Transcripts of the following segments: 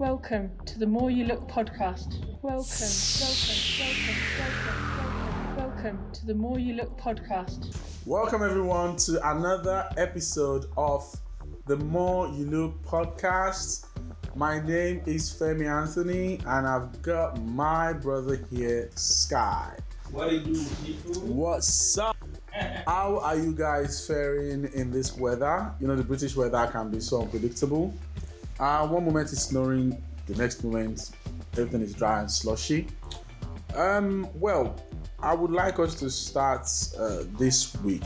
Welcome to the More You Look podcast. Welcome, welcome, welcome, welcome, welcome, welcome to the More You Look podcast. Welcome everyone to another episode of the More You Look podcast. My name is Femi Anthony, and I've got my brother here, Sky. What do you do, people? What's up? How are you guys faring in this weather? You know, the British weather can be so unpredictable. Uh, one moment it's snowing, the next moment everything is dry and slushy. Um, well, I would like us to start uh, this week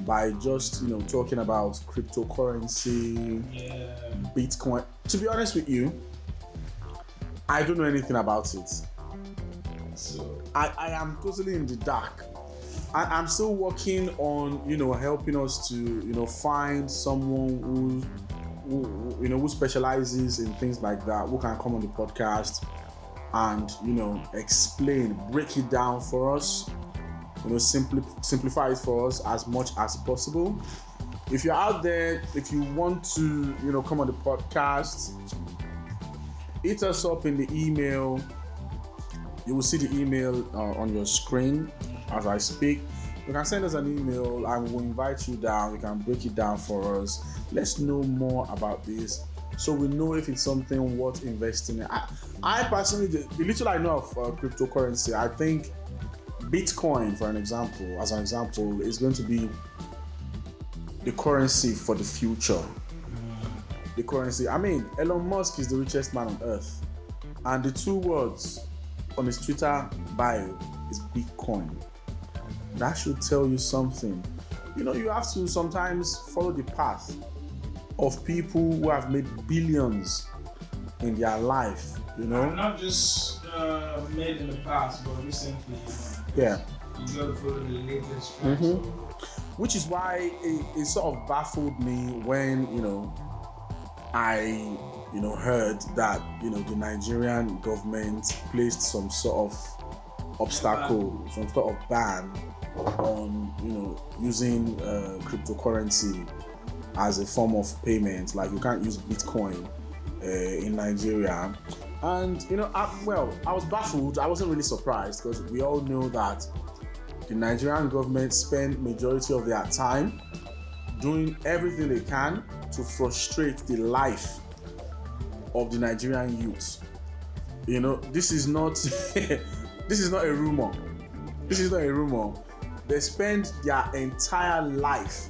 by just you know talking about cryptocurrency, Yeah. Bitcoin. To be honest with you, I don't know anything about it. So I, I am totally in the dark. I, I'm still working on, you know, helping us to, you know, find someone who, who, you know, who specializes in things like that, who can come on the podcast and, you know, explain, break it down for us, you know, simply simplify it for us as much as possible. If you're out there, if you want to, you know, come on the podcast, hit us up in the email you will see the email uh, on your screen as I speak. You can send us an email and we'll invite you down. You can break it down for us. Let's know more about this so we know if it's something worth investing in. I, I personally, the, the little I know of uh, cryptocurrency, I think Bitcoin, for an example, as an example, is going to be the currency for the future. The currency. I mean, Elon Musk is the richest man on earth, and the two words on his Twitter bio is Bitcoin. That should tell you something. You know, you have to sometimes follow the path of people who have made billions in their life, you know? not just uh, made in the past, but recently. Yeah. You gotta follow the latest trends. Mhm. Which is why it, it sort of baffled me when, you know, I, you know, heard that, you know, the Nigerian government placed some sort of obstacle, some sort of ban on, you know, using uh, cryptocurrency as a form of payment. Like you can't use Bitcoin uh, in Nigeria. And, you know, I, well, I was baffled. I wasn't really surprised because we all know that the Nigerian government spend majority of their time doing everything they can to frustrate the life of the Nigerian youth. You know, this is not this is not a rumor. This is not a rumor. They spend their entire life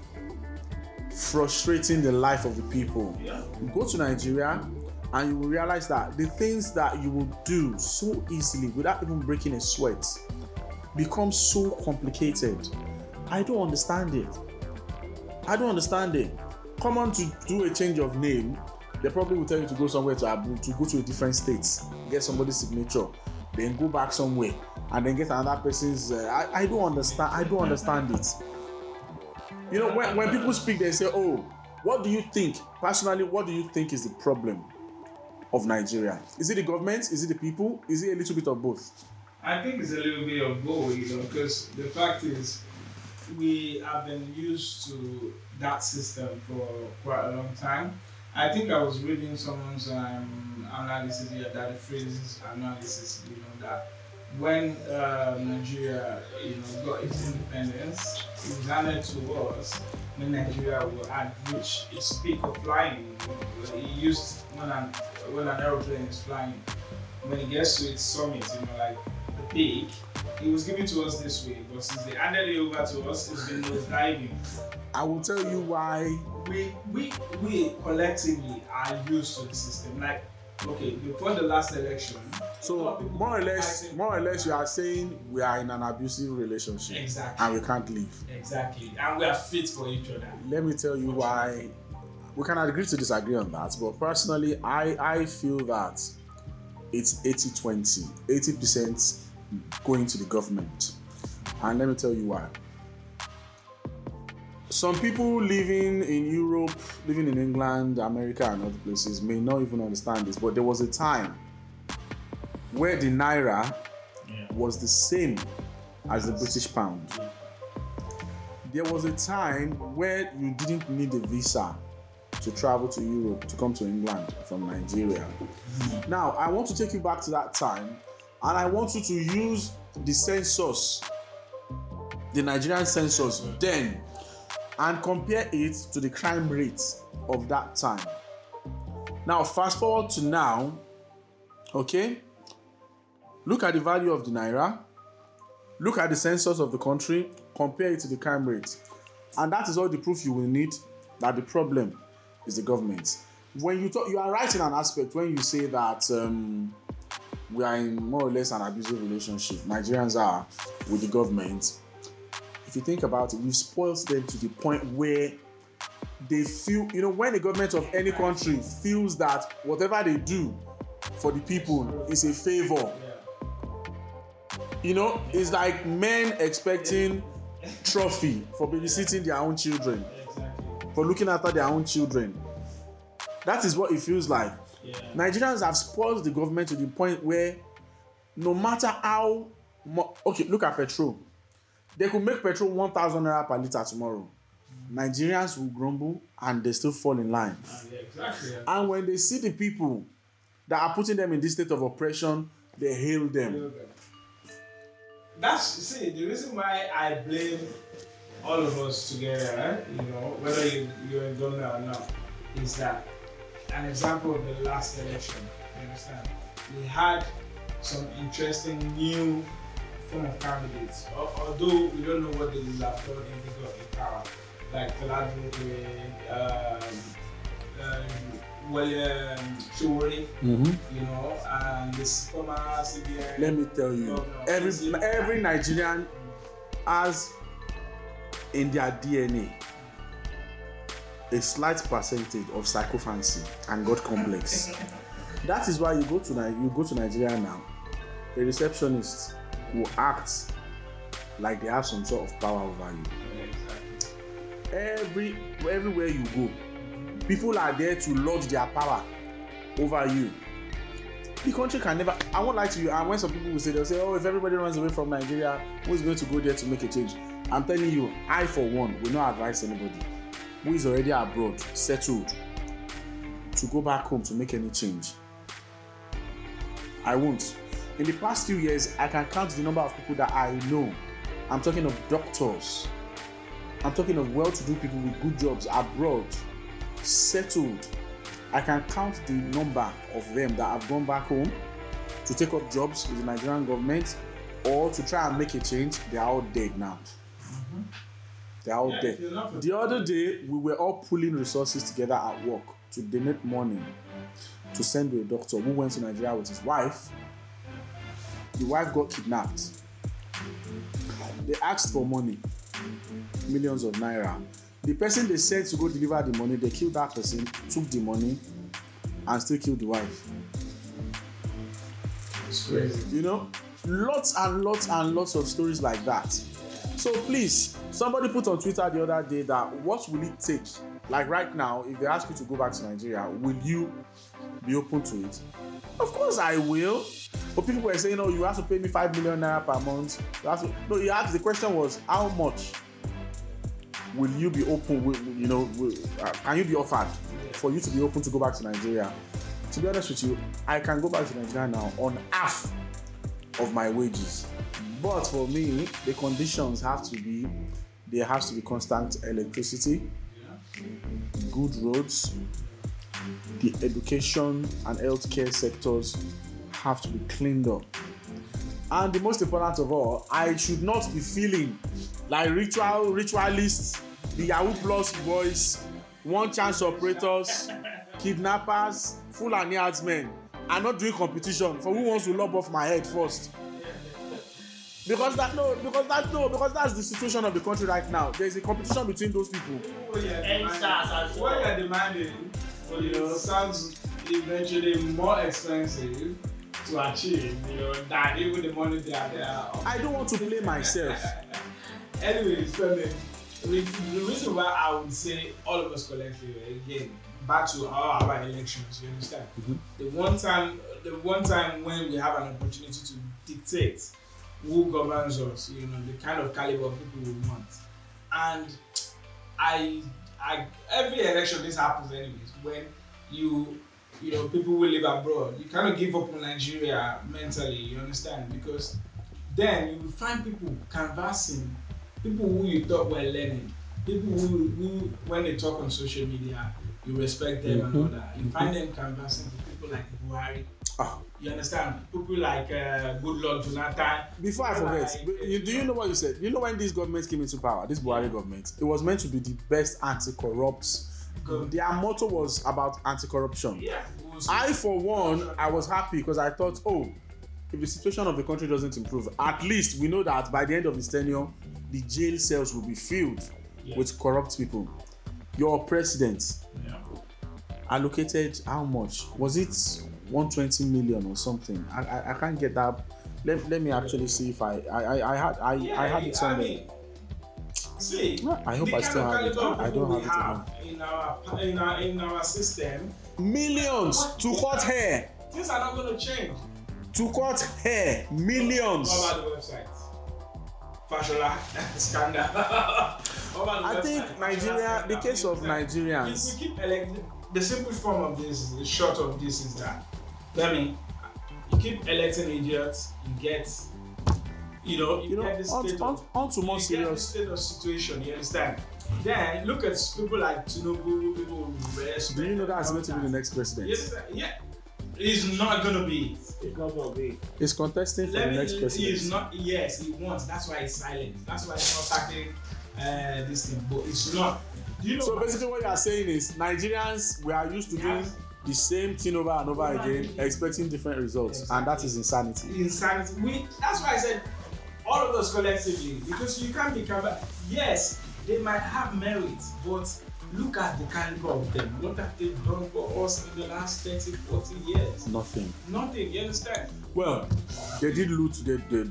frustrating the life of the people. Yeah. You go to Nigeria and you will realize that the things that you will do so easily without even breaking a sweat become so complicated. I don't understand it. I don't understand it. Come on to do a change of name, they probably will tell you to go somewhere to Abu, to go to a different state, get somebody's signature, then go back somewhere, and then get another person's. Uh, I, I don't understand. I don't understand it. You know, when, when people speak, they say, "Oh, what do you think personally? What do you think is the problem of Nigeria? Is it the government? Is it the people? Is it a little bit of both?" I think it's a little bit of both, you know, because the fact is, we have been used to that system for quite a long time. I think I was reading someone's um, analysis here that the phrase analysis, you know, that when uh, Nigeria, you know, got its independence, it was handed to us when Nigeria at which its peak of flying. It used when an when an aeroplane is flying, when it gets to its summit, you know, like the peak, it was given to us this way. But since they handed it over to us, it's been nose diving. I will tell you why. We we we collectively are used to the system. Like, okay, before the last election. So more or less, more or less, you are saying we are in an abusive relationship Exactly. and we can't leave. Exactly. And we are fit for each other. Let me tell you why. We can agree to disagree on that, but personally, I I feel that it's 80-20, 80 percent going to the government, and let me tell you why. Some people living in Europe, living in England, America, and other places may not even understand this, but there was a time where the naira Yeah. was the same as the British pound. There was a time where you didn't need a visa to travel to Europe to come to England from Nigeria. Now, I want to take you back to that time and I want you to use the census, the Nigerian census then, and compare it to the crime rate of that time. Now, fast forward to now, okay? Look at the value of the naira, look at the census of the country, compare it to the crime rate. And that is all the proof you will need that the problem is the government. When you talk, you are right in an aspect when you say that um, we are in more or less an abusive relationship. Nigerians are with the government. If you think about it, you've spoiled them to the point where they feel, you know, when the government of any country feels that whatever they do for the people is a favor, you know, it's like men expecting trophy for babysitting their own children, for looking after their own children. That is what it feels like. Yeah. Nigerians have spoiled the government to the point where no matter how mu- okay, look at petrol. They could make petrol 1,000 naira per liter tomorrow. Nigerians will grumble and they still fall in line. Yeah, exactly. And when they see the people that are putting them in this state of oppression, they hail them. That's see the reason why I blame all of us together. eh, You know, whether you you're in government or not, is that an example of the last election. You understand? We had some interesting new form of candidates. Al- Although we don't know what they will have done if they got in power, like Philadelphia, um, um, William Shuri, Mm-hmm. you know, and this former CBN. Let me tell you, governor, every Kizim. every Nigerian has in their DNA a slight percentage of psychophancy and God complex. that is why you go to you go to Nigeria now. A receptionist will act like they have some sort of power over you. Every everywhere you go, people are there to lord their power over you. The country can never. I won't lie to you. And when some people will say, they'll say, "Oh, if everybody runs away from Nigeria, who is going to go there to make a change?" I'm telling you, I for one will not advise anybody who is already abroad, settled, to go back home to make any change. I won't. In the past few years, I can count the number of people that I know. I'm talking of doctors. I'm talking of well-to-do people with good jobs abroad, settled. I can count the number of them that have gone back home to take up jobs with the Nigerian government or to try and make a change. They are all dead now. They are all Yeah, dead. if you're not- The other day, we were all pulling resources together at work to donate money to send to a doctor who went to Nigeria with his wife. The wife got kidnapped. They asked for money, millions of naira. The person they sent to go deliver the money, they killed that person, took the money, and still killed the wife. It's crazy. You know, lots and lots and lots of stories like that. So please, somebody put on Twitter the other day that what will it take? Like right now, if they ask you to go back to Nigeria, will you be open to it? Of course I will. But people were saying, "Oh, you have to pay me five million naira per month." You have to, no, you asked. The question was, how much will you be open? Will, you know, will, uh, can you be offered for you to be open to go back to Nigeria? To be honest with you, I can go back to Nigeria now on half of my wages. But for me, the conditions have to be there has to be constant electricity, good roads, the education and healthcare sectors have to be cleaned up. And the most important of all, I should not be feeling like ritual ritualists, the Yahoo Plus boys, one chance operators, kidnappers, full Fulani herdsmen are not doing competition for who wants to lob off my head first. Because that no, because that no, because that's the situation of the country right now. There is a competition between those people. Well. you're demanding, you know, sounds eventually more expensive to achieve, you know, than even the money they are there. I don't want to play myself. anyway, Femi, the reason why I would say all of us collectively again back to our, our elections. You understand? Mm-hmm. The one time, the one time when we have an opportunity to dictate who governs us, you know, the kind of caliber of people we want, and I I, every election this happens anyways. When you you know people will live abroad, you cannot give up on Nigeria mentally. You understand? Because then you will find people canvassing, people who you thought were learning, people who, who when they talk on social media, you respect them and all that. You find them canvassing for people like Buhari. Ah. You understand? People like uh, Goodluck Jonathan. Before I forget, Like, you, do you know what you said? You know when this government came into power, this Buhari government, it was meant to be the best anti-corrupt. Go. Their motto was about anti-corruption. Yeah. I, for one, I was happy because I thought, oh, if the situation of the country doesn't improve, at least we know that by the end of his tenure, the jail cells will be filled Yeah. with corrupt people. Your president Yeah. allocated how much? Was it 120 million or something? I I, I can't get that. Let, let me actually see if I I, I, I had I, I had it somewhere. mean, see, I hope I still have it. I don't we have it in our in our in our system. Millions to cut hair, Things are not going to change. to cut hair, millions. What about the website? Fashola scandal. I think? Nigeria, the case of. Nigerians. If we keep electing, the simple form of this, the short of this is that, I mean, you keep electing idiots, you get, you know, you, You know, get this on, state on, of on to more you get this serious. state of situation. You understand? Then look at people like Tinubu, people who respect. Do you know that's going to be the next president? You understand? Yeah, he's not gonna be. It's not gonna be. He's contesting for Let the me, next He's president. not. Yes, he wants. That's why he's silent. That's why he's not tackling uh, this thing. But it's not. Do you know? So basically, what you are saying is Nigerians we are used to doing the same thing over and over Over again, again. expecting different results, and that is insanity. insanity. We. That's why I said all of us collectively because you can't be covered. Yes, they might have merit, but look at the caliber of them. What have they done for us in the last 30, 40 years? Nothing. Nothing. You understand? Well, they did loot. They, they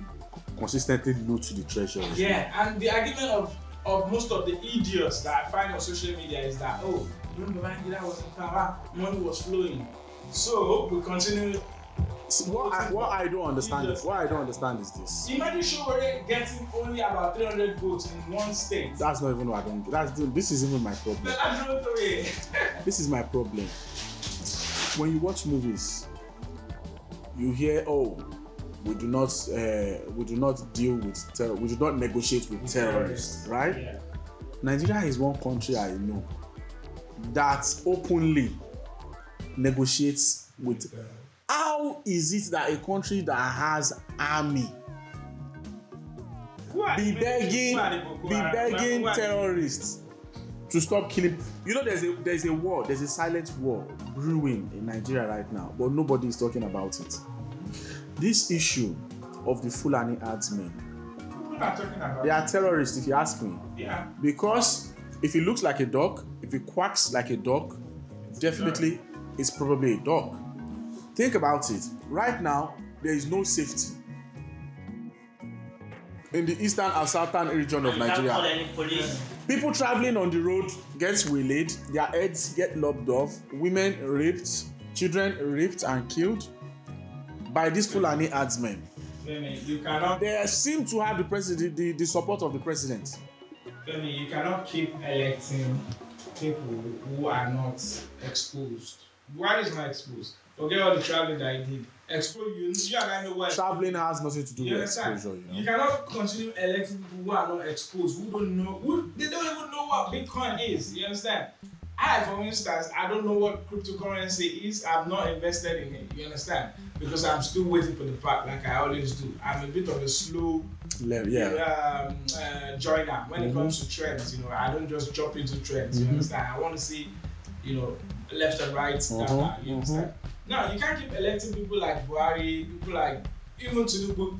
consistently loot the treasure. Yeah, and the argument of of most of the idiots that I find on social media is that oh, remember Nigeria was in power, money was flowing. So we continue. What I, what I don't understand is what I don't understand is this. Imagine Sowore getting only about 300 votes in one state. That's not even what I don't. That's this is even my problem. But I don't know it. This is my problem. When you watch movies, you hear, "Oh, we do not, uh, we do not deal with terror. We do not negotiate with terrorists." Right? Yeah. Nigeria is one country I know that openly negotiates with. How is it that a country that has army be begging, who are the Boko be begging Who are the- terrorists to stop killing? You know, there's a there's a war, there's a silent war brewing in Nigeria right now, but nobody is talking about it. This issue of the Fulani herdsmen, Who are talking about? they are terrorists, if you ask me, Yeah. because if it looks like a dog, if it quacks like a dog, definitely it's probably a dog. Think about it. Right now, there is no safety in the eastern and southern region of You can't call Nigeria. People traveling on the road get waylaid, their heads get lopped off, women raped, children raped and killed by these Fulani herdsmen. Femi, you cannot. They seem to have the president, the, the support of the president. Femi, you cannot keep electing people who are not exposed. Why is not exposed? Forget all the traveling that he did. Expose you. You and I know what. Traveling has nothing to do You with understand? exposure, you know. You cannot continue electing people who are not exposed, who don't know, who they don't even know what Bitcoin is. You understand? I, for instance, I don't know what cryptocurrency is. I've not invested in it. You understand? Because I'm still waiting for the fact, like I always do. I'm a bit of a slow Le- yeah. um, uh, joiner when it Mhm. comes to trends. You know, I don't just jump into trends. You Mhm. understand? I want to see, you know, left and right Mhm, data. You mhm. understand? Now you can't keep electing people like Buhari, people like even Tinubu.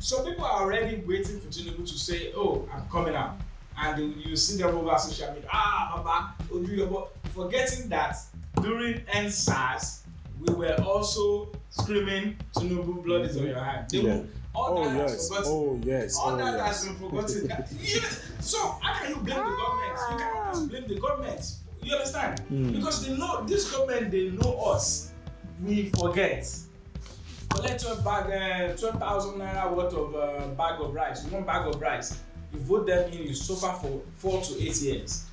So people are already waiting for Tinubu to say, "Oh, I'm coming out," and you see them over social media. Ah, Baba, Ojuyobo, forgetting that during NSAS we were also screaming, "Tinubu, blood is on your hand." They Yeah. will- all Oh that has yes. forgotten. Oh yes. All Oh that yes. has been forgotten. Yeah, so how can you blame the government? You cannot blame the government. You understand? Hmm. Because they know this government, they know us. We forget. Collect your bag, uh, twelve thousand naira worth of uh, bag of rice, one bag of rice. You vote them in, you suffer for four to eight years.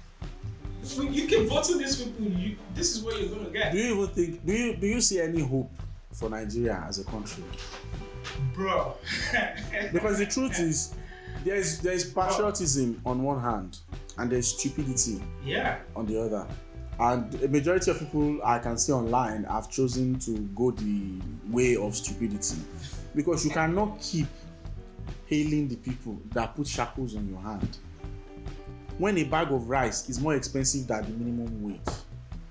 you, you keep voting these people. You, this is what you're gonna get, Do you even think? Do you do you see any hope for Nigeria as a country? bro. Because the truth is, there's there's patriotism on one hand, and there's stupidity yeah, on the other. And a majority of people I can see online have chosen to go the way of stupidity because you cannot keep hailing the people that put shackles on your hand. When a bag of rice is more expensive than the minimum wage.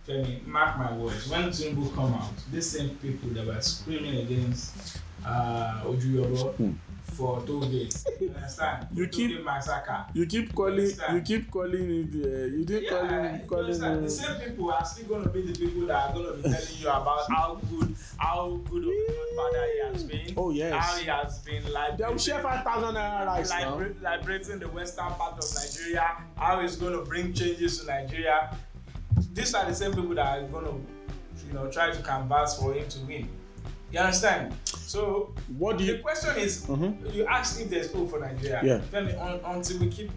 Femi, mark my words. When Tinubu come out, these same people that were screaming against uh, Ojuyobo Hmm. For toll gates, you understand? You Toll keep- gate massacre. You keep calling, Understand? you keep calling it. Uh, you didn't Yeah, call you him, call understand? him. the same people are still going to be the people that are going to be telling you about how good, how good of a father he has been. Oh, yes. How he has been like. They will share five thousand naira rice now. liber- liberating the western part of Nigeria, how he's going to bring changes to Nigeria. These are the same people that are going to, you know, try to canvass for him to win. You understand? So What do you, the question is, Mhm. you asked if there's hope for Nigeria. Yeah. Femi, un, until we keep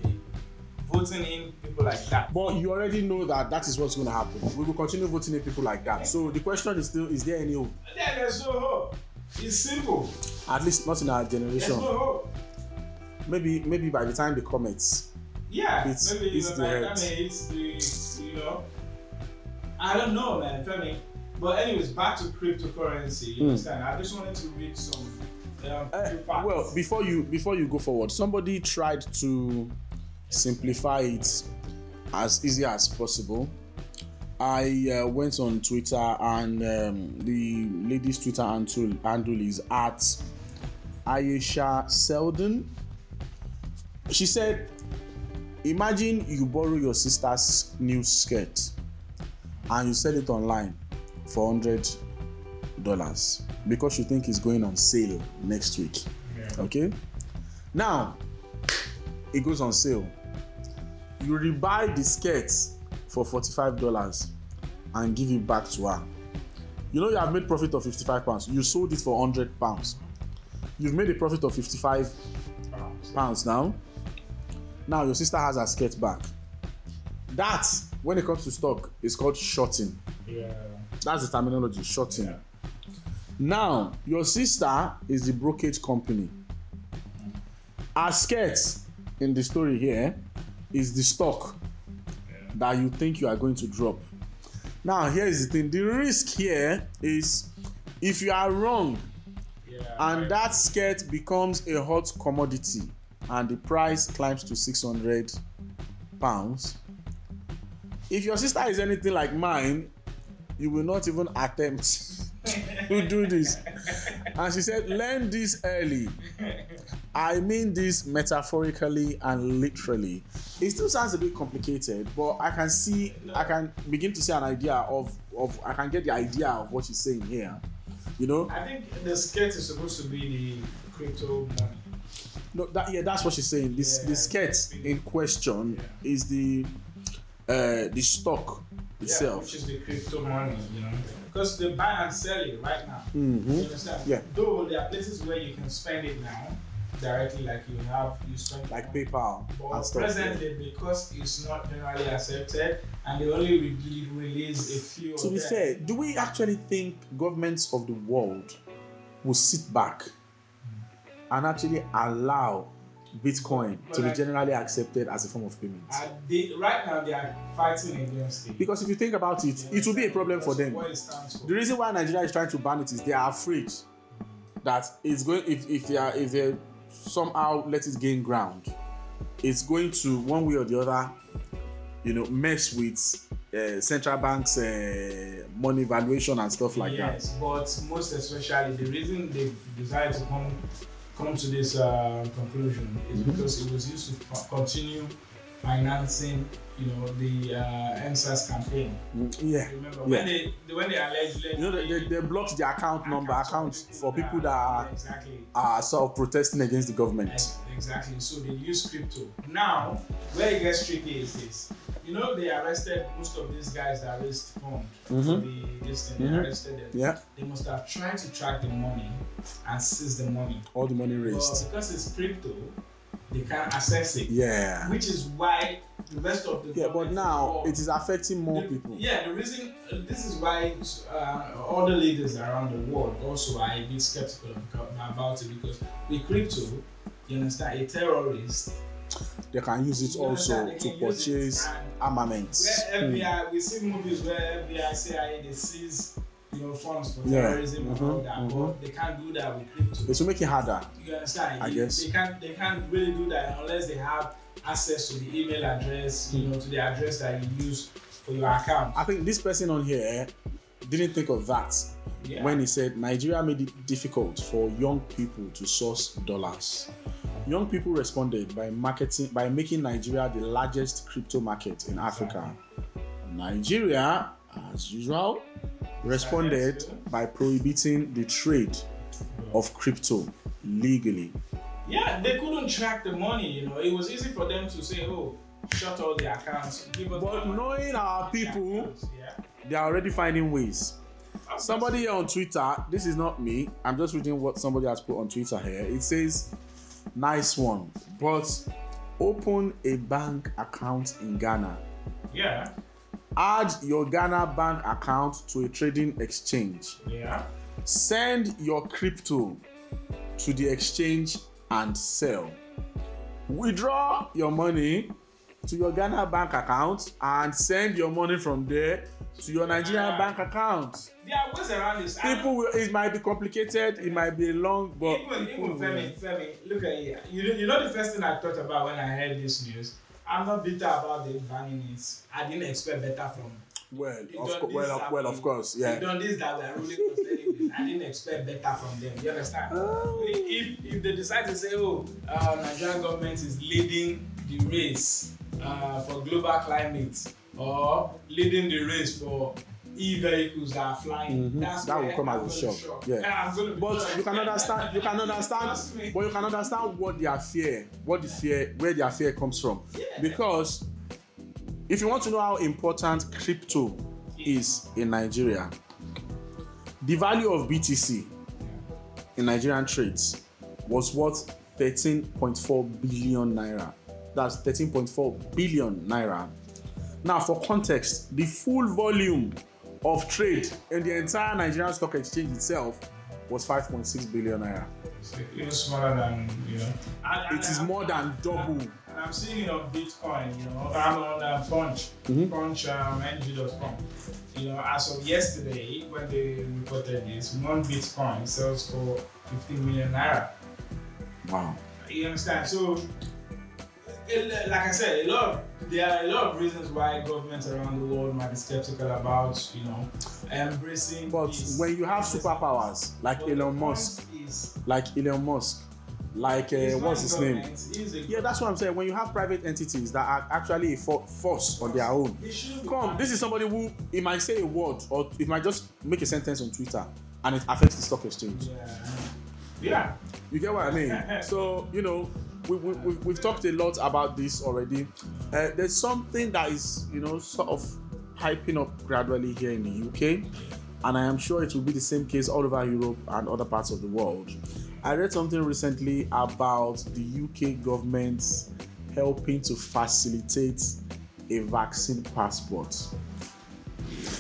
voting in people like that. But you already know that that is what's going to happen. We will continue voting in people like that. So the question is still: Is there any hope? Then there's no hope. It's simple. At least not in our There's generation. no hope. Maybe, maybe by the time the comments. Yeah, It's- maybe it's the like, I mean, it's the you know, I don't know, man, Femi. But anyways, back to cryptocurrency. You Mm. understand? I just wanted to read some um, Uh, facts. well, before you before you go forward, somebody tried to simplify it as easy as possible. I uh, went on Twitter and um, the lady's Twitter handle, handle is at Ayesha Selden. She said, Imagine you borrow your sister's new skirt and you sell it online for hundred dollars because you think it's going on sale next week. Yeah. Okay. Now it goes on sale. You rebuy the skirt for forty-five dollars and give it back to her. You know you have made profit of fifty-five pounds. You sold it for hundred pounds. You've made a profit of fifty-five pounds now. Now your sister has her skirt back. That, when it comes to stock, is called shorting. Yeah. That's the terminology, shorting. Yeah. Now, your sister is the brokerage company. Her skirt in the story here is the stock that you think you are going to drop. Now, here is the thing the risk here is if you are wrong Yeah. and right. that skirt becomes a hot commodity and the price climbs to 600 pounds if your sister is anything like mine you will not even attempt to do this and she said learn this early i mean this metaphorically and literally it still sounds a bit complicated but i can see i can begin to see an idea of of i can get the idea of what she's saying here you know I think the skirt is supposed to be the crypto money. No, that yeah, that's what she's saying. This Yeah. the skirt in question is the uh the stock Yeah, which is the crypto money, you know. Because they buy and sell it right now. Mhm. You understand? Yeah. Though there are places where you can spend it now directly, like you have you spend like. PayPal But stuff. yeah. presently, because it's not generally accepted, and they only re- release a few. To be fair, do we actually think governments of the world will sit back and actually allow Bitcoin But to be generally accepted as a form of payment? They, right now, they are fighting against it. Because if you think about it, it will be a problem for them. What it stands for. The reason why Nigeria is trying to ban it is they are afraid that it's going if, if they are if they somehow let it gain ground, it's going to one way or the other, you know, mess with uh, central banks' uh, money valuation and stuff like that. yes, but most especially the reason they decided to come come to this uh, conclusion is Mhm. because it was used to co- continue financing, you know, the uh, EndSARS campaign. Mm, yeah. Remember Yeah. when they when they allegedly You know, they, they, they blocked the account number accounts for people that are, exactly are sort of protesting against the government. Ex- Exactly. So they use crypto. Now, where it gets tricky is this. You know, they arrested most of these guys that raised funds for Mhm. the this thing. They Mhm. arrested them. Yeah, They must have tried to track the money and seize the money. all the money But raised. because it's crypto, they can't access it. Yeah. Which is why the rest of the Yeah, but now it is affecting more The- people. Yeah, the reason uh, this is why uh, other leaders around the world also are a bit skeptical about- it because with crypto, you understand, a terrorist They can use it You also to it purchase armaments. where. FBI, we see movies where FBI, CIA, they seize you know funds for Yeah, terrorism and all mhm, that, mhm. but they can't do that with crypto. It's to make it harder. You understand? I You- guess. they can't they can't really do that unless they have access to the email address, you hmm. know, to the address that you use for your account. I think this person on here eh, didn't think of that Yeah. when he said Nigeria made it difficult for young people to source dollars. Young people responded by marketing by making Nigeria the largest crypto market in Africa. Nigeria, as usual, responded by prohibiting the trade of crypto legally. Yeah, they couldn't track the money, you know. It was easy for them to say, oh, shut all the accounts, But knowing our people, yeah. they are already finding ways. Somebody here on Twitter, this is not me, I'm just reading what somebody has put on Twitter here. It says, nice one, but open a bank account in Ghana. Yeah, Add your Ghana bank account to a trading exchange. yeah. Send your crypto to the exchange and sell. Withdraw your money to your Ghana bank account and send your money from there to your Nigerian bank account. There are ways around this. People will, it might be complicated, it might be long, but even even Femi, Femi, look at. You you know the first thing I thought about when I heard this news. I'm not bitter about the banning it. I didn't expect better from. Well, of, co- well, of, well, of course, yeah. done this that ruling concerning. I didn't expect better from them. You understand? Oh. If if they decide to say, oh, uh, Nigerian government is leading the race uh, for global climate or leading the race for e-vehicles that are flying, Mhm. that's That will come as a shock. shock. Yeah. I'm gonna be But you can understand, you can understand, but you can understand what their fear, what the fear, where their fear comes from. Yeah. Because if you want to know how important crypto is in Nigeria, the value of BTC in Nigerian trades was worth 13.4 billion naira. That's 13.4 billion naira. Now, for context, the full volume of trade in the entire Nigerian stock exchange itself was 5.6 billion naira. Even smaller than you know. And, It is more than double. I'm seeing it on Bitcoin. You know, I'm on uh, Punch, Mhm. Punch um, NG.com. You know, as of yesterday, when they reported this, one Bitcoin sells for 15 million naira. Wow. You understand? So, it, like I said, a lot of there are a lot of reasons why governments around the world might be skeptical about you know embracing. But when you have superpowers like Elon Musk, is, like Elon Musk, like uh, what's his name? government, he's a Yeah, that's what I'm saying. When you have private entities that are actually a fo- force on their own, They shouldn't be come. This is somebody who it might say a word or it might just make a sentence on Twitter and it affects the stock exchange. Yeah. Yeah. You get what I mean? so you know, we, we, we've, we've talked a lot about this already. Uh, there's something that is you know sort of hyping up gradually here in the UK, and I am sure it will be the same case all over Europe and other parts of the world. I read something recently about the UK government helping to facilitate a vaccine passport.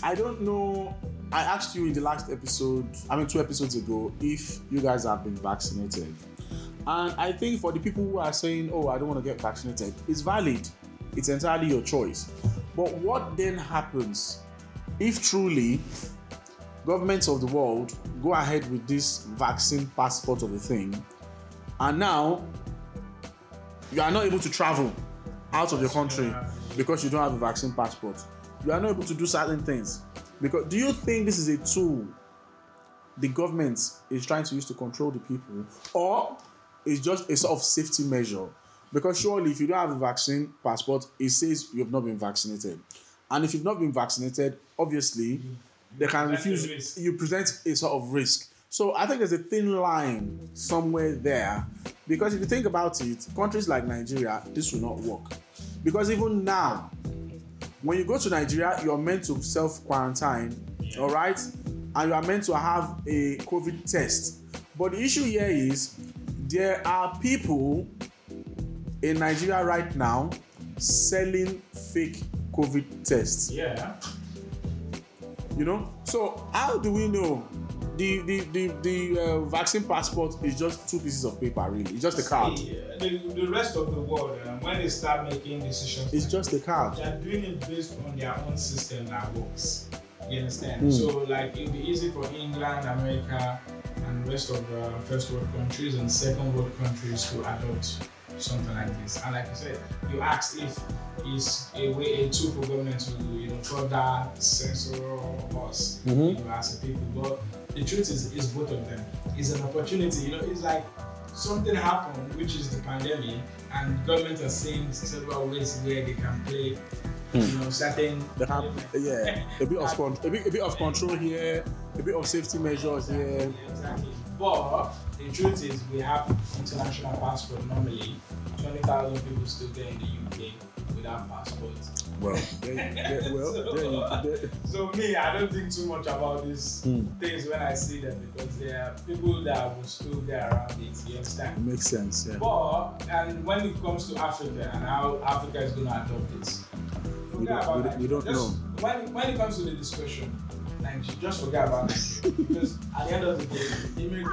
I don't know. I asked you in the last episode, I mean, two episodes ago, if you guys have been vaccinated. And I think for the people who are saying, oh, I don't want to get vaccinated, it's valid. It's entirely your choice. But what then happens if truly governments of the world go ahead with this vaccine passport of a thing, and now you are not able to travel out of your country because you don't have a vaccine passport. You are not able to do certain things. Because do you think this is a tool the government is trying to use to control the people, or it's just a sort of safety measure? Because surely, if you don't have a vaccine passport, it says you have not been vaccinated, and if you've not been vaccinated, obviously they can refuse. You present a sort of risk. So I think there's a thin line somewhere there, because if you think about it, countries like Nigeria, this will not work, because even now, when you go to Nigeria, you're meant to self quarantine, all right, and you are meant to have a COVID test. But the issue here is there are people in Nigeria right now selling fake COVID tests. Yeah. You know, so how do we know the the the, the uh, vaccine passport is just two pieces of paper? Really, it's just a card. See, uh, the, the rest of the world, uh, when they start making decisions, It's like just a card. they are doing it based on their own system that works. You understand? Hmm. So, like, it'd be easy for England, America, and the rest of the first world countries and second world countries to adopt something like this. And like you said, you asked if it's a way, a tool for government to, you know, further censor us, Mhm. you know, as a people. But the truth is, it's both of them. It's an opportunity. You know, it's like something happened, which is the pandemic, and government are seeing several ways where they can play, you know, certain. Have, yeah, a bit of con- a bit, a bit of control here, a bit of safety measures here. Exactly. But the truth is, we have international passport normally. Twenty thousand people still there in the UK without passport. Well, there, there, well, there, you- there, So me, I don't think too much about these Hmm. things when I see them because there are people that will still be around it. You understand? makes sense. Yeah. But and when it comes to Africa and how Africa is going to adopt it, We forget don't- about we we don't Just When, when it comes to the discussion, Nigeria, just forget about Nigeria because at the end of the day, immigration,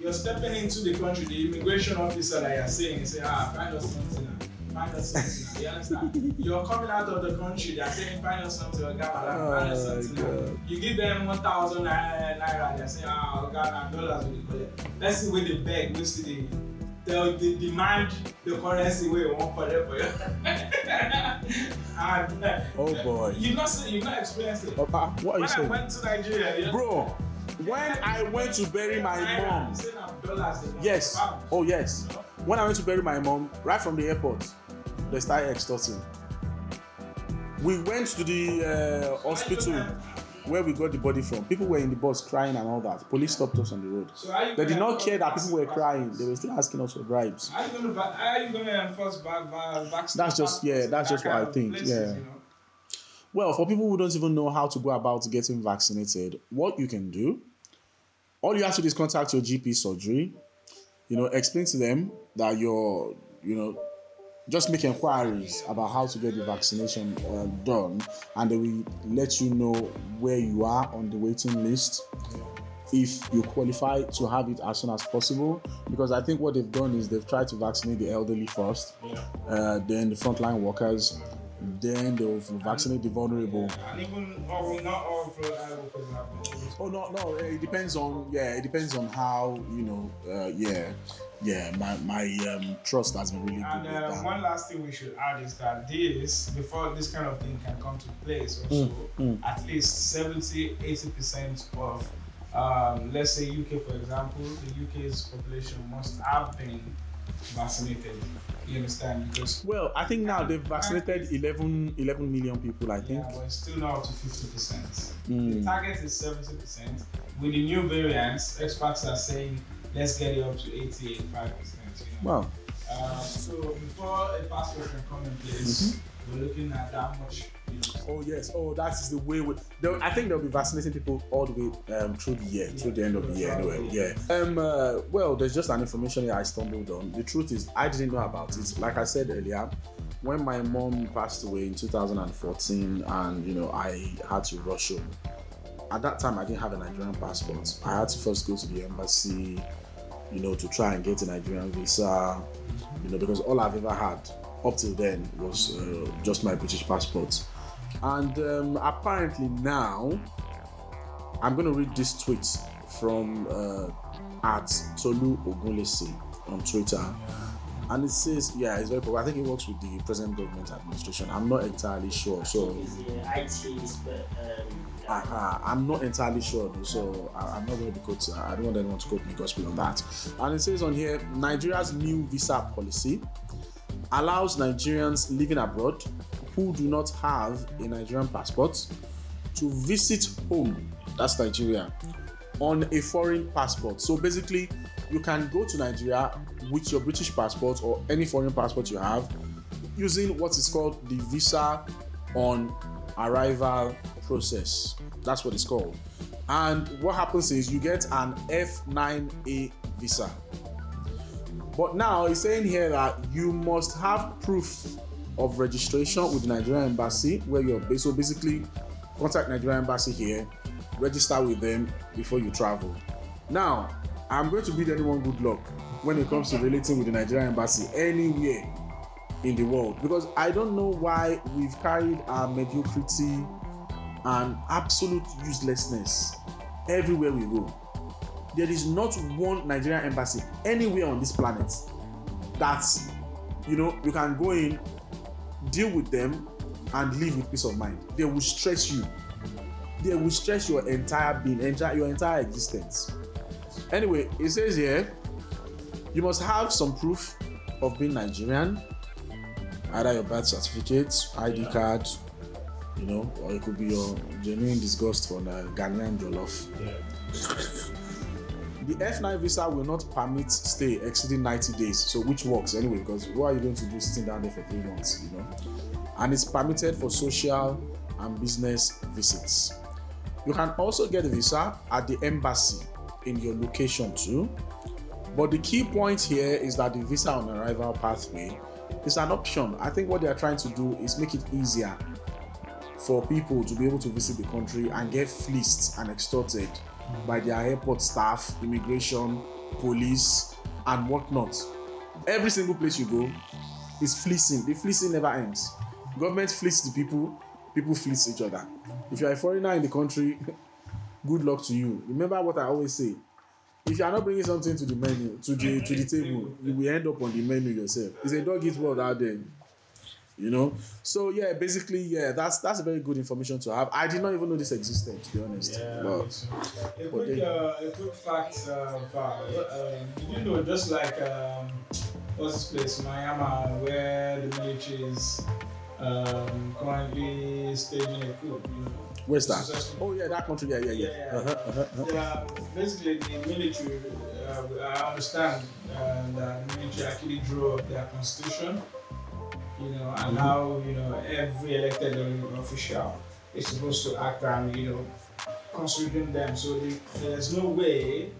you're stepping into the country. The immigration officer that you're saying, say, ah, find us something. Find us something. You understand? You're coming out of the country. They're saying, find us something. Oh, God, find us Oh, something. now." God. You give them one thousand naira. They're saying, ah, oh, God, dollars collect. Let's see where they beg. We see the they demand the currency where you want for them for you. and uh, Oh, boy. you've not you've not experienced it. Uh, uh, what are you When I went to Nigeria, you know, bro? When I went to bury my mom, they say now dollars they want yes, oh yes. When I went to bury my mom, right from the airport, they started extorting. We went to the uh, hospital where we got the body from. People were in the bus crying and all that. Police stopped us on the road. So They did not care that people were crying. They were still asking us for bribes. You gonna are you gonna enforce back va- vaccine? That's just- yeah, that's just what I think, places, yeah. you know? Well, for people who don't even know how to go about getting vaccinated, what you can do, all you have to do is contact your GP surgery. You know, explain to them that you're, you know, just make inquiries about how to get the vaccination uh, done, and they will let you know where you are on the waiting list. If you qualify to have it as soon as possible, because I think what they've done is they've tried to vaccinate the elderly first, Yeah. uh, then the frontline workers, then they'll vaccinate the vulnerable. And even all, not all frontline workers Oh no, no, it depends on yeah, it depends on how you know, uh, yeah, yeah. My my um, trust has been really good And uh, one last thing we should add is that this, before this kind of thing can come to place, also Mm, at least 70 80% of, um, let's say UK for example, the UK's population must have been vaccinated. You understand? Because Well, I think now they've vaccinated 11, 11 million people. I think. yeah, but it's still not up to 50%. The Mm. target is 70%. With the new variants, experts are saying let's get it up to 80 85%. You know? Well, Uh, so before a passport can come in place, we're looking at that much. Oh yes, oh that is the way. We, I think they'll be vaccinating people all the way um, through the year, through the end of the year. Anyway, yeah. Um. Uh, well, there's just an information I stumbled on. The truth is, I didn't know about it. Like I said earlier, when my mom passed away in 2014, and you know I had to rush home. At that time, I didn't have a Nigerian passport. I had to first go to the embassy, you know, to try and get a Nigerian visa. You know, because all I've ever had up till then was uh, just my British passport. And um, apparently now, I'm going to read this tweet from uh, at Tolu Ogunlesi on Twitter. And it says, yeah, it's very popular. I think it works with the present government administration. I'm not entirely sure. So, Is but um, uh, I'm not entirely sure though, so I, I'm not going to be quoted. I don't want anyone to quote me gospel on that. And it says on here Nigeria's new visa policy allows Nigerians living abroad who do not have a Nigerian passport to visit home, that's Nigeria, on a foreign passport. So basically, you can go to Nigeria with your British passport or any foreign passport you have using what is called the visa on arrival process. That's what it's called. And what happens is you get an F9A visa. But now he's saying here that you must have proof of registration with the Nigerian embassy where you're based. So basically, contact Nigerian embassy here, register with them before you travel. Now, I'm going to bid anyone good luck when it comes to relating with the Nigerian embassy anywhere in the world because I don't know why we've carried our mediocrity and absolute uselessness everywhere we go. There is not one Nigerian embassy anywhere on this planet that you know you can go in, deal with them, and live with peace of mind. They will stress you. They will stress your entire being, entire your entire existence. Anyway, it says here you must have some proof of being Nigerian, either your birth certificate, ID card, you know, or it could be your genuine disgust for the Ghanaian jollof. The F9 visa will not permit stay exceeding 90 days, so which works anyway, because what are you going to do sitting down there for three months, you know? And it's permitted for social and business visits. You can also get a visa at the embassy in your location too. But the key point here is that the visa on arrival pathway is an option. I think what they are trying to do is make it easier for people to be able to visit the country and get fleeced and extorted by their airport staff, immigration, police, and whatnot. Every single place you go is fleecing. The fleecing never ends. Government fleece the people, people fleece each other. If you're a foreigner in the country, good luck to you. Remember what I always say. If you are not bringing something to the menu, to the to the table, you will end up on the menu yourself. It's a dog eat world out there. You know? So yeah, basically, yeah, that's that's very good information to have. I did not even know this existed, to be honest. Yeah, But- a but quick, then- uh, a quick fact, uh. Um, did you know just like um, what's this place, Myanmar, where the military is um, currently staging a coup? You know, Where's that? Oh yeah, that country. Yeah, yeah, yeah. Yeah. Uh-huh, uh-huh, uh-huh. Yeah, basically the military. Uh, I understand uh, that the military actually drew up their constitution. You know, and how you know every elected official is supposed to act and you know considering them. So the, there's no way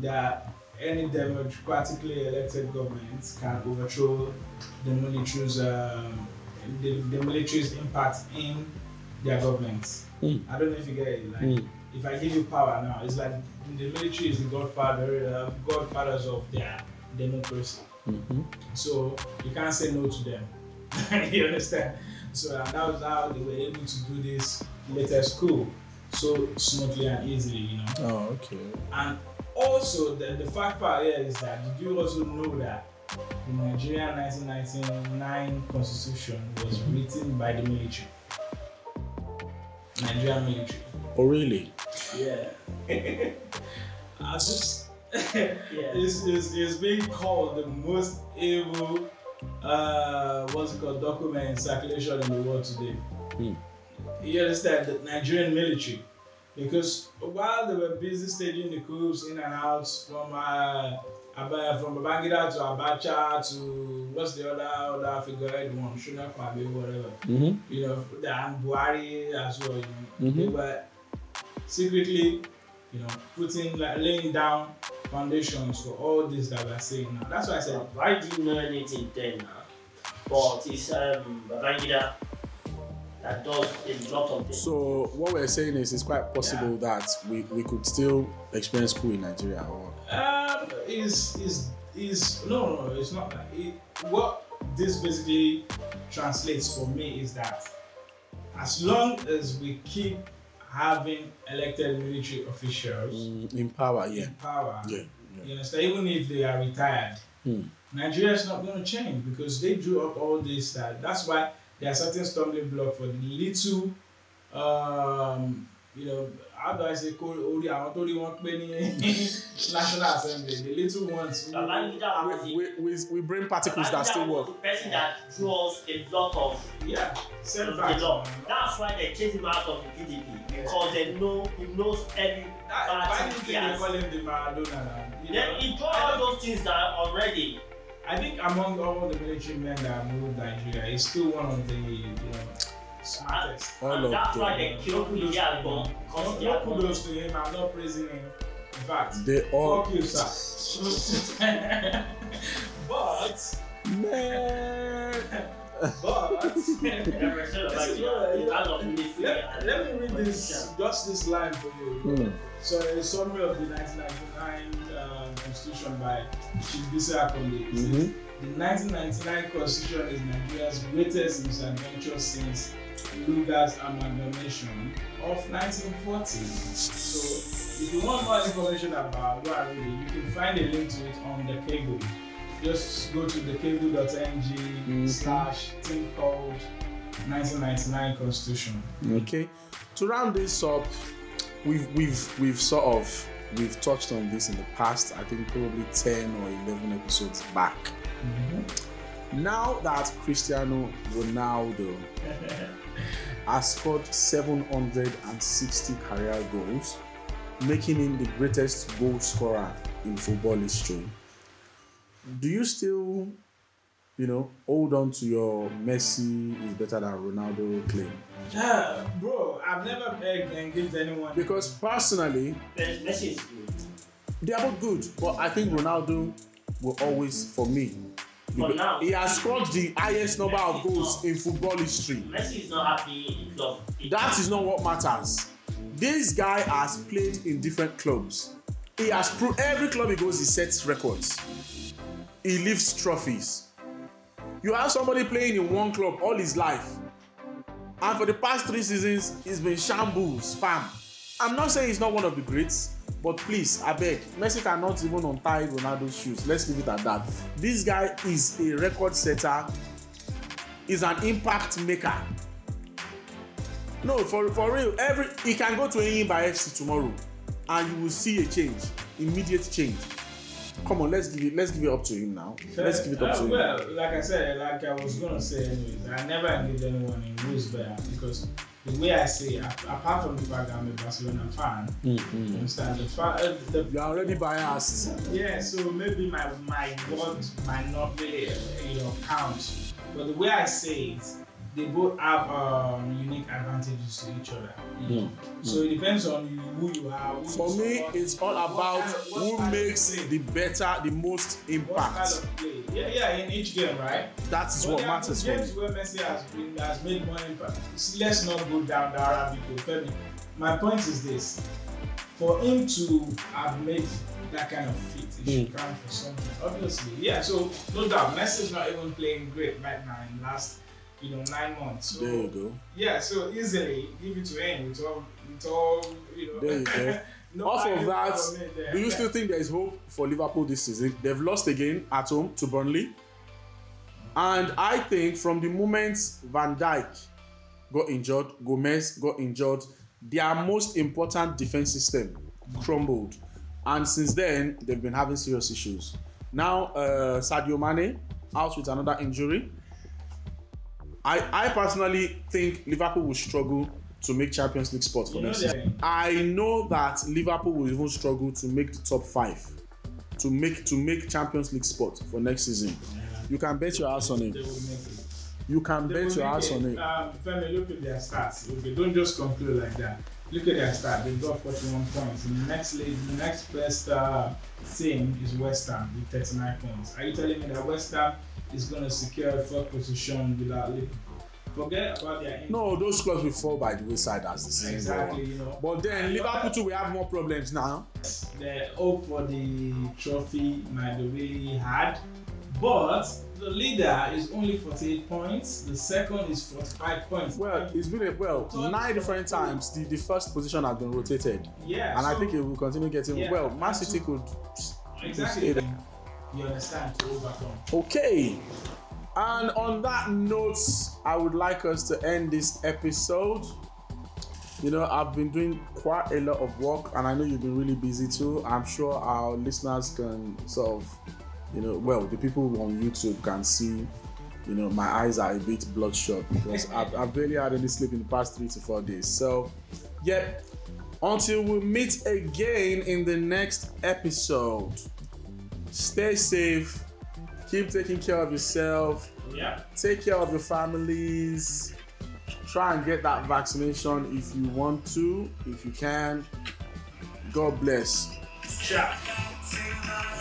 that any democratically elected government can overthrow the military's um, the, the military's impact in their government. Mm. I don't know if you get it. Like, Mm. if I give you power now, it's like the military is the godfather, uh, godfathers of their democracy. Mhm. So you can't say no to them. you understand? So and that was how they were able to do this latest coup so smoothly and easily, you know. Oh, okay. And also the, the fact part here is that did you also know that the Nigerian 1999 constitution was written by the military? Nigerian military. Oh, really? Yeah. I just Yeah. is is is being called the most evil uh what's it called document in circulation in the world today. Hmm. You understand the Nigerian military. Because while they were busy staging the coups in and out from uh from Babangida to Abacha to what's the other other figurehead one, Shuna Kwabe, whatever Mm-hmm. you know, the Ambuari as well, you know, they Mhm. were secretly, you know, putting like laying down foundations for all this that we're saying now. That's why I said Why do you know anything then? But it's um, Babangida that does a lot of things. So what we're saying is, it's quite possible that we, we could still experience school in Nigeria. Or um is is is no no it's not that. It, what this basically translates for me is that as long as we keep having elected military officials Mm, in power, yeah, in power, yeah, You understand? Even if they are retired, Hmm. Nigeria is not going to change because they drew up all this. That that's why there are certain stumbling blocks for the little, um, you know, how do I say, kó orí àwọn tó rí wọn pé ní National Assembly, the little ones. who- Babangida was we, we, we, bring particles that Babangida still was work. the person that draws a lot of yeah, law. That's why they chase him out of the PDP because they know he knows every That, why bad do you they call him the Maradona? You Then know? he draw all those things down already. I think among all the military men that ruled Nigeria, he's still one of the you know smartest. All and of that's why them. they No killed kudos to Iyabo him. because No, they no are not kudos to him. I'm not praising him. In fact, They all fuck you, sir. but Man. but The version of Babangida is out of Messi let, let me read this just this line for you. Hmm. So a summary of the 1999 um, constitution by Chief Bisi Akande. Mhm. The 1999 constitution is Nigeria's greatest misadventure since Lugard's amalgamation of 1940. So if you want more information about Guarani, you can find a link to it on the cable. Just go to thecable.ng Mhm. slash thing called 1999 constitution. Okay. To round this up, we've we've we've sort of we've touched on this in the past. I think probably ten or eleven episodes back. Now that Cristiano Ronaldo has scored 760 career goals, making him the greatest goal scorer in football history. Do you still, you know, hold on to your Messi is better than Ronaldo claim? Yeah, bro, I've never begged and engaged anyone. Because personally, Messi is good. they are both good, but I think Ronaldo will always, for me, be- now. he has scored the highest number of goals in football history. Messi is not happy in club. That is not what matters. This guy has played in different clubs. He has proved every club he goes, he sets records. He lifts trophies. You have somebody playing in one club all his life, and for the past three seasons, he's been shambles, fam. I'm not saying he's not one of the greats, but please, I beg, Messi cannot even untie Ronaldo's shoes. Let's leave it at that. This guy is a record setter, is an impact maker. No, for for real, every he can go to Enyimba FC tomorrow, and you will see a change, immediate change. Come on, let's give it, let's give it up to him now. Let's give it up Uh, to him. Well, like I said, like I was gonna say anyways, I never engage anyone in rules bear because the way I say, it, apart from the fact that I'm a Barcelona fan, you understand? The fact uh, the You are already biased. yeah, so maybe my my word might not really uh, you know count, but the way I say it, they both have um, unique advantages to each other. you know. So it depends on you, who you are. Who For you me, it's all about kind of- what who kind of makes play. the better, the most What kind impact. of play? Yeah, yeah, in each game, right? That is But what matters good for games me. where Messi has been has made more impact. See, let's not go down the Arabic road, Femi. My point is this: for him to have made that kind of feat, he should count for something. Obviously, yeah. So no doubt, Messi's not even playing great right now in last, you know, nine months. So There you go. yeah, so easily give it to him with all, with all, you know. There you go. no Off of that, there. do you still think there is hope for Liverpool this season? They've lost again at home to Burnley. And I think from the moment Van Dijk got injured, Gomez got injured, their most important defense system crumbled. And since then, they've been having serious issues. Now, uh, Sadio Mane out with another injury. I, I personally think Liverpool will struggle to make Champions League spot for You next season. I know that Liverpool will even struggle to make the top five, to make to make Champions League spot for next season. You can bet your ass on it. You can They bet your ass on it. Um, Femi, look at their stats. Okay, don't just conclude like that. Look at their stats. They've got 41 points. In the next the next best uh, team is West Ham with 39 points. Are you telling me that West Ham is going to secure a fourth position without Liverpool? Forget about their. No, those clubs will fall by the wayside as the season goes Exactly, you know. But then Liverpool too, we have more problems now. the hope for the trophy might be really hard. But the leader is only 48 points, the second is 45 points. Well, it's been a, well nine different times. The, the first position has been rotated, yeah, and I think it will continue getting Yeah. well. Man City could. exactly. You understand to overcome. Okay. And on that note, I would like us to end this episode. You know, I've been doing quite a lot of work, and I know you've been really busy too. I'm sure our listeners can sort of, you know, well, the people on YouTube can see, you know, my eyes are a bit bloodshot because I've, I've barely had any sleep in the past three to four days. So, yeah, until we meet again in the next episode, stay safe, keep taking care of yourself, Yeah. take care of your families. Try and get that vaccination if you want to, if you can. God bless. Ciao.